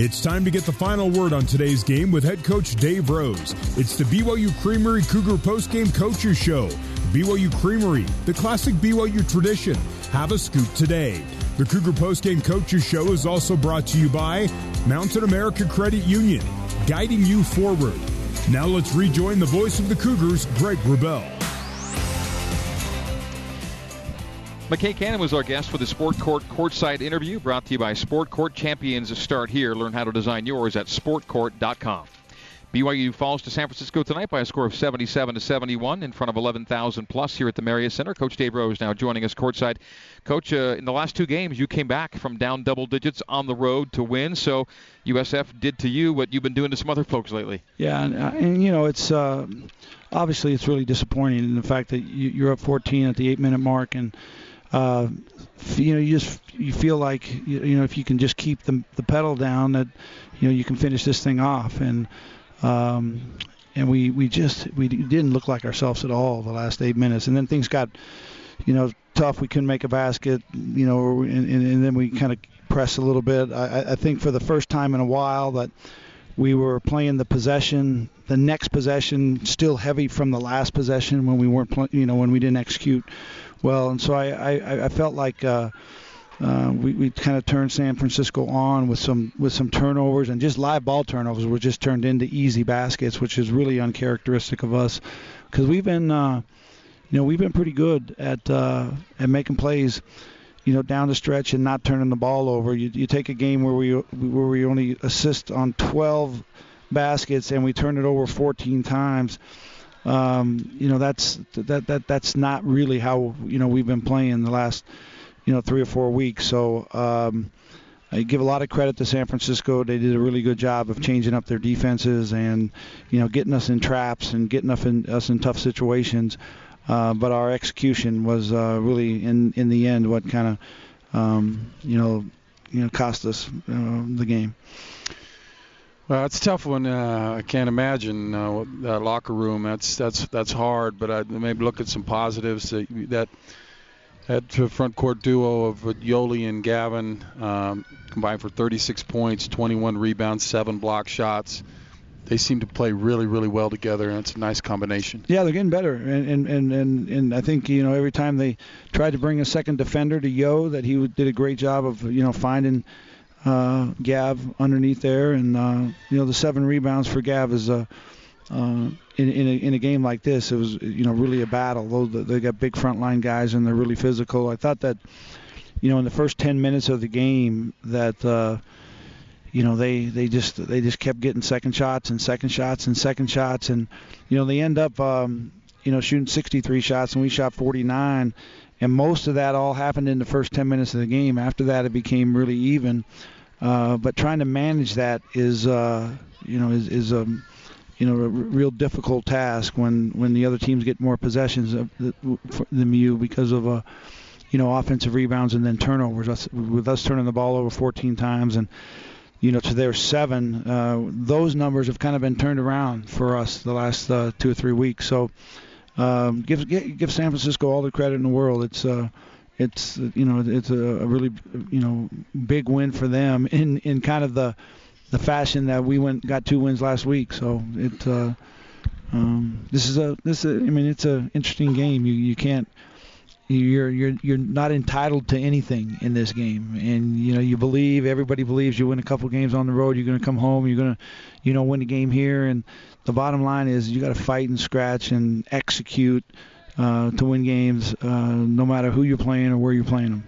It's time to get the final word on today's game with head coach Dave Rose. It's the BYU Creamery Cougar Postgame Coaches Show. BYU Creamery, the classic BYU tradition. Have a scoop today. The Cougar Postgame Coaches Show is also brought to you by Mountain America Credit Union, guiding you forward. Now let's rejoin the voice of the Cougars, Greg Wrubell. McKay Cannon was our guest for the Sport Court Courtside interview brought to you by Sport Court Champions. Start here. Learn how to design yours at sportcourt.com. BYU falls to San Francisco tonight by a score of 77 to 71 in front of 11,000 plus here at the Marriott Center. Coach Dave Rose now joining us courtside. Coach, uh, in the last two games, you came back from down double digits on the road to win. So USF did to you what you've been doing to some other folks lately. Yeah, and, uh, and you know it's uh, obviously it's really disappointing in the fact that you, you're up 14 at the eight-minute mark and uh, you know, you just you feel like you, you know if you can just keep the the pedal down that you know you can finish this thing off. And um, and we we just we didn't look like ourselves at all the last eight minutes. And then things got you know tough. We couldn't make a basket you know and, and, and then we kind of pressed a little bit. I, I think for the first time in a while that we were playing the possession the next possession still heavy from the last possession when we weren't you know when we didn't execute well, and so I I, I felt like. Uh, uh, we, we kind of turned San Francisco on with some with some turnovers and just live ball turnovers were just turned into easy baskets, which is really uncharacteristic of us because we've been uh, you know we've been pretty good at uh, at making plays you know down the stretch and not turning the ball over. You, you take a game where we where we only assist on 12 baskets and we turn it over 14 times um, you know that's that that that's not really how you know we've been playing the last you know three or four weeks. So um, I give a lot of credit to San Francisco. They did a really good job of changing up their defenses and you know getting us in traps and getting us in us in tough situations. Uh, but our execution was uh, really in in the end what kind of um, you know you know cost us uh, the game. Well, it's a tough one. Uh, I can't imagine uh, that locker room. That's that's that's hard. But I maybe look at some positives. That that, that front court duo of Yoeli and Gavin um, combined for 36 points, 21 rebounds, seven block shots. They seem to play really, really well together, and it's a nice combination. Yeah, they're getting better, and and and and, and I think you know every time they tried to bring a second defender to Yo, that he did a great job of you know finding uh, Gav underneath there, and uh, you know the seven rebounds for Gav is a. Uh, in, in, a, in a game like this, it was you know really a battle. Though they got big frontline guys and they're really physical. I thought that you know in the first 10 minutes of the game that uh, you know they they just they just kept getting second shots and second shots and second shots and you know they end up um, you know shooting 63 shots and we shot 49 and most of that all happened in the first 10 minutes of the game. After that, it became really even. Uh, but trying to manage that is, uh, you know, is, is a, you know, a real difficult task when when the other teams get more possessions than you because of, uh, you know, offensive rebounds and then turnovers. Us, with us turning the ball over 14 times and, you know, to their seven, uh, those numbers have kind of been turned around for us the last uh, two or three weeks. So um, give give San Francisco all the credit in the world. It's uh, it's you know it's a, a really you know big win for them in in kind of the the fashion that we went got two wins last week. So it uh, um, this is a this is, I mean it's an interesting game. You you can't you're you're you're not entitled to anything in this game and you know you believe everybody believes you win a couple games on the road you're going to come home you're going to you know win the game here and the bottom line is you got to fight and scratch and execute uh, to win games, uh, no matter who you're playing or where you're playing them.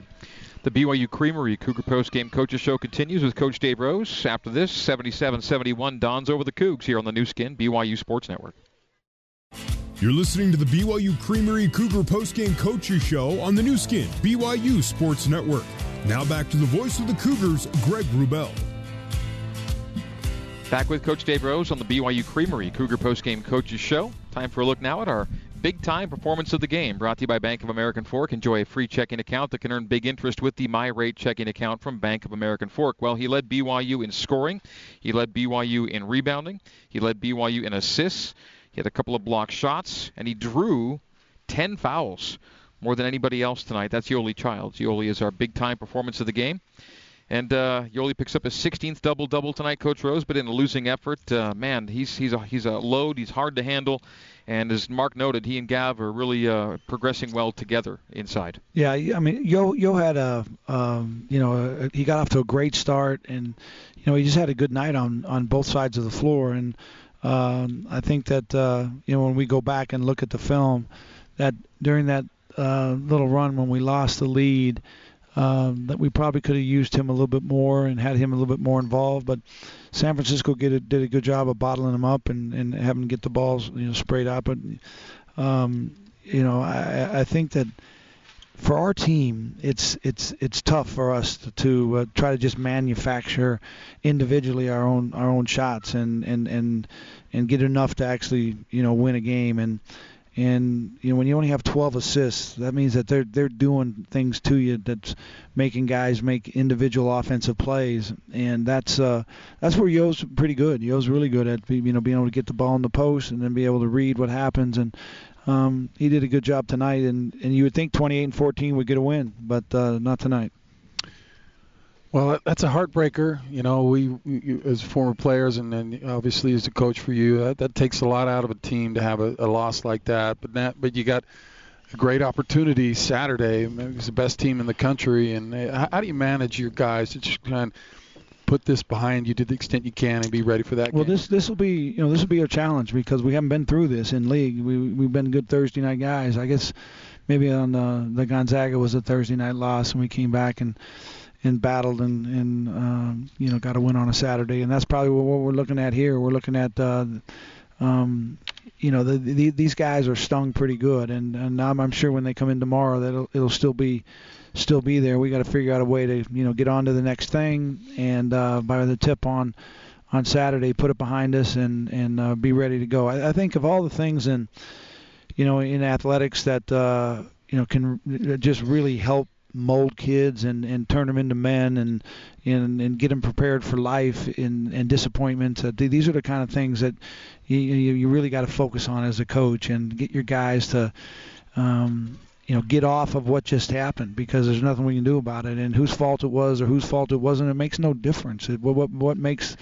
The BYU Creamery Cougar Post Game Coaches Show continues with Coach Dave Rose. After this, 77-71 Dons over the Cougs here on the Nu Skin BYU Sports Network. You're listening to the BYU Creamery Cougar Post Game Coaches Show on the Nu Skin BYU Sports Network. Now back to the voice of the Cougars, Greg Wrubell. Back with Coach Dave Rose on the BYU Creamery Cougar Postgame Coaches Show. Time for a look now at our big time performance of the game. Brought to you by Bank of American Fork. Enjoy a free checking account that can earn big interest with the My Rate checking account from Bank of American Fork. Well, he led BYU in scoring, he led BYU in rebounding, he led BYU in assists, he had a couple of block shots, and he drew 10 fouls more than anybody else tonight. That's Yoeli Childs. Yoeli is our big time performance of the game. And uh, Yoeli picks up his 16th double double tonight, Coach Rose. But in a losing effort, uh, man, he's he's a he's a load. He's hard to handle. And as Mark noted, he and Gav are really uh, progressing well together inside. Yeah, I mean, Yo Yo had a, um, you know, a, he got off to a great start, and you know, he just had a good night on on both sides of the floor. And um, I think that uh, you know, when we go back and look at the film, that during that uh, little run when we lost the lead, um, that we probably could have used him a little bit more and had him a little bit more involved. But San Francisco a, did a good job of bottling him up and, and having him get the balls you know sprayed out. But um, you know, I, I think that for our team, it's it's it's tough for us to, to uh, try to just manufacture individually our own our own shots and and and and get enough to actually you know win a game and and you know, when you only have 12 assists, that means that they're they're doing things to you that's making guys make individual offensive plays, and that's uh, that's where Yo's pretty good. Yo's really good at you know being able to get the ball in the post and then be able to read what happens. And um, he did a good job tonight. And and you would think 28 and 14 would get a win, but uh, not tonight. Well, that's a heartbreaker. You know, we, as former players, and then obviously as a coach for you, that, that takes a lot out of a team to have a, a loss like that. But that, but you got a great opportunity Saturday. It's the best team in the country, and uh, how, how do you manage your guys to just kind of put this behind you to the extent you can and be ready for that well game? this this will be you know this will be a challenge because we haven't been through this in league we we've been good thursday night guys i guess maybe on the the gonzaga was a thursday night loss and we came back and and battled and and um, you know got a win on a Saturday, and that's probably what we're looking at here. We're looking at uh, um, you know the, the, these guys are stung pretty good, and and I'm, I'm sure when they come in tomorrow that it'll, it'll still be still be there. We got to figure out a way to you know get on to the next thing, and uh, by the tip on on Saturday, put it behind us and and uh, be ready to go. I, I think of all the things in you know in athletics that uh, you know can just really help mold kids and, and turn them into men and and, and get them prepared for life and, and disappointment. Uh, these are the kind of things that you, you, really got to focus on as a coach and get your guys to um, you know get off of what just happened because there's nothing we can do about it and whose fault it was or whose fault it wasn't it makes no difference. It, what what makes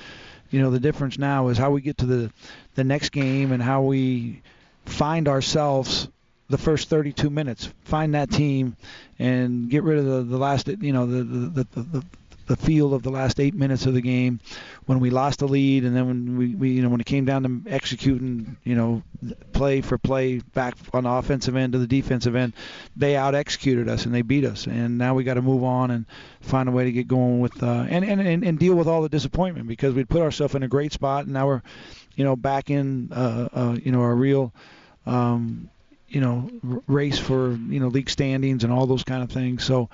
you know the difference now is how we get to the the next game and how we find ourselves the first 32 minutes. Find that team and get rid of the, the last, you know, the the, the, the the feel of the last eight minutes of the game when we lost the lead and then when we, we you know when it came down to executing you know play for play back on the offensive end to the defensive end they out executed us and they beat us and now we got to move on and find a way to get going with uh, and, and and and deal with all the disappointment because we'd put ourselves in a great spot and now we're you know back in uh, uh, you know a real um, you know race for you know league standings and all those kind of things. So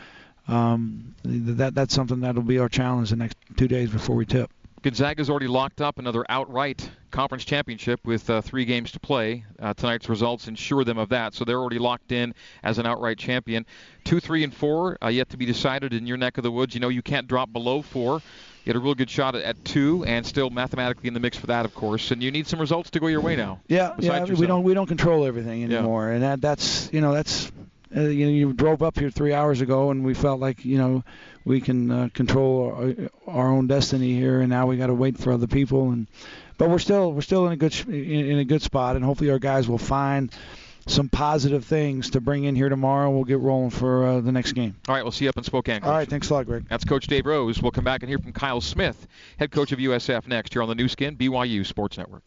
um, that that's something that'll be our challenge the next two days before we tip. Gonzaga's already locked up another outright conference championship with uh, three games to play. Uh, tonight's results ensure them of that, so they're already locked in as an outright champion. Two, three, and four uh, yet to be decided in your neck of the woods. You know you can't drop below four. You had a real good shot at, two, and still mathematically in the mix for that, of course. And you need some results to go your way now. Yeah, yeah. Yourself. We don't we don't control everything anymore, yeah. and that that's you know that's uh, you know you drove up here three hours ago, and we felt like you know we can uh, control our, our own destiny here, and now we got to wait for other people. And but we're still we're still in a good in, in a good spot, and hopefully our guys will find some positive things to bring in here tomorrow. We'll get rolling for uh, the next game. All right, we'll see you up in Spokane. Coach. All right, thanks a lot, Greg. That's Coach Dave Rose. We'll come back and hear from Kyle Smith, head coach of USF, next here on the Nu Skin BYU Sports Network.